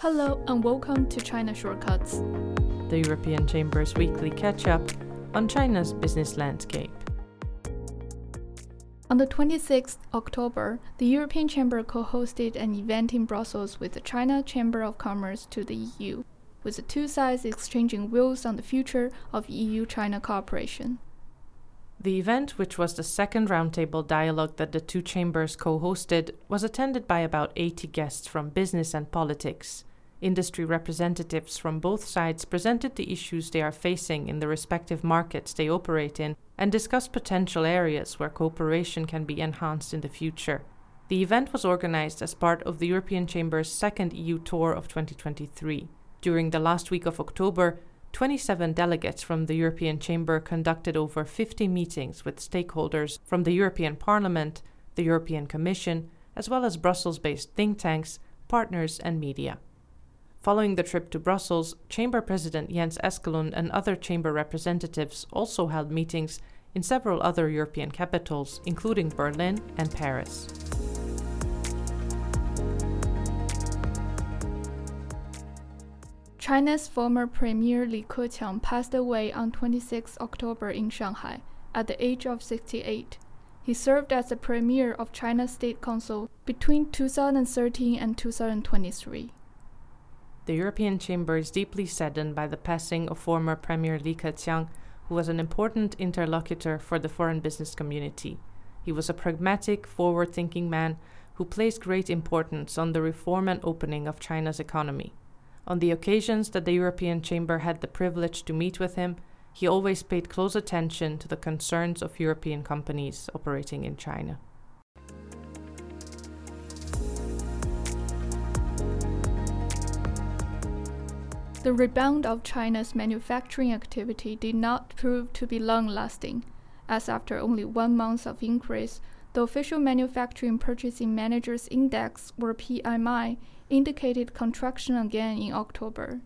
Hello and welcome to China Shortcuts, the European Chamber's weekly catch up on China's business landscape. On the 26th October, the European Chamber co hosted an event in Brussels with the China Chamber of Commerce to the EU, with the two sides exchanging views on the future of EU China cooperation. The event, which was the second roundtable dialogue that the two chambers co hosted, was attended by about 80 guests from business and politics. Industry representatives from both sides presented the issues they are facing in the respective markets they operate in and discussed potential areas where cooperation can be enhanced in the future. The event was organized as part of the European Chamber's second EU tour of 2023. During the last week of October, 27 delegates from the European Chamber conducted over 50 meetings with stakeholders from the European Parliament, the European Commission, as well as Brussels based think tanks, partners, and media. Following the trip to Brussels, Chamber President Jens Eskelund and other Chamber representatives also held meetings in several other European capitals, including Berlin and Paris. China's former Premier Li Keqiang passed away on 26 October in Shanghai at the age of 68. He served as the Premier of China's State Council between 2013 and 2023. The European Chamber is deeply saddened by the passing of former Premier Li Keqiang, who was an important interlocutor for the foreign business community. He was a pragmatic, forward thinking man who placed great importance on the reform and opening of China's economy. On the occasions that the European Chamber had the privilege to meet with him, he always paid close attention to the concerns of European companies operating in China. The rebound of China's manufacturing activity did not prove to be long lasting, as after only one month of increase, the official Manufacturing Purchasing Managers Index, or PMI, indicated contraction again in October.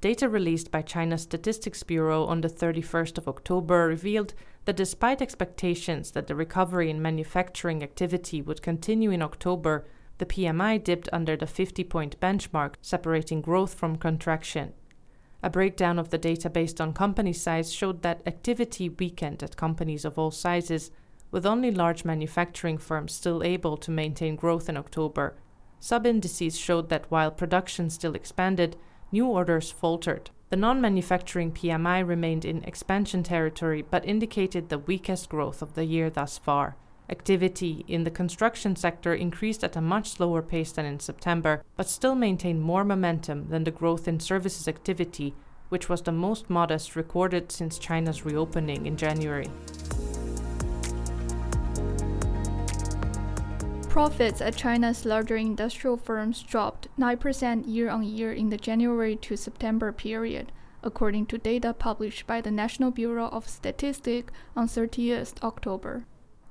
Data released by China's Statistics Bureau on the 31st of October revealed that despite expectations that the recovery in manufacturing activity would continue in October, the PMI dipped under the 50 point benchmark, separating growth from contraction. A breakdown of the data based on company size showed that activity weakened at companies of all sizes, with only large manufacturing firms still able to maintain growth in October. Sub indices showed that while production still expanded, new orders faltered. The non manufacturing PMI remained in expansion territory but indicated the weakest growth of the year thus far. Activity in the construction sector increased at a much slower pace than in September, but still maintained more momentum than the growth in services activity, which was the most modest recorded since China's reopening in January. Profits at China's larger industrial firms dropped 9% year on year in the January to September period, according to data published by the National Bureau of Statistics on 30th October.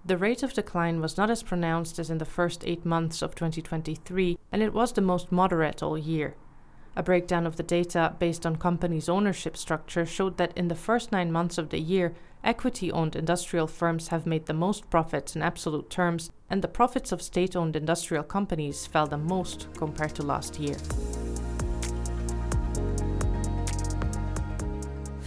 The rate of decline was not as pronounced as in the first eight months of 2023, and it was the most moderate all year. A breakdown of the data based on companies' ownership structure showed that in the first nine months of the year, equity owned industrial firms have made the most profits in absolute terms, and the profits of state owned industrial companies fell the most compared to last year.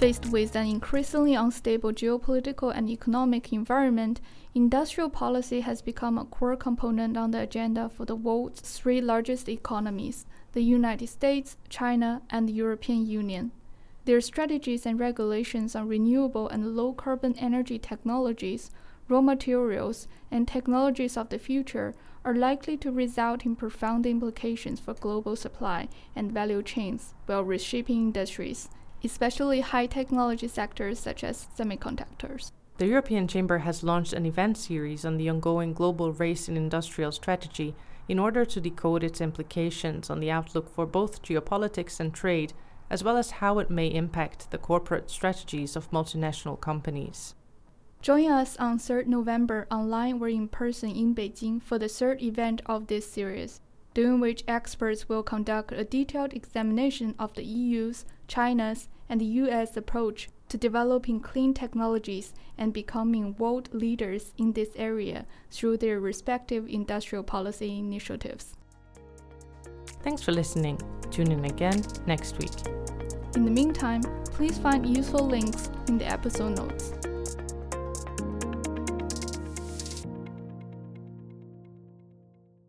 Faced with an increasingly unstable geopolitical and economic environment, industrial policy has become a core component on the agenda for the world's three largest economies the United States, China, and the European Union. Their strategies and regulations on renewable and low carbon energy technologies, raw materials, and technologies of the future are likely to result in profound implications for global supply and value chains while reshaping industries, especially high technology sectors such as semiconductors. The European Chamber has launched an event series on the ongoing global race in industrial strategy in order to decode its implications on the outlook for both geopolitics and trade, as well as how it may impact the corporate strategies of multinational companies. Join us on 3rd November online or in person in Beijing for the third event of this series, during which experts will conduct a detailed examination of the EU's, China's, and the US approach to developing clean technologies and becoming world leaders in this area through their respective industrial policy initiatives. Thanks for listening. Tune in again next week. In the meantime, please find useful links in the episode notes.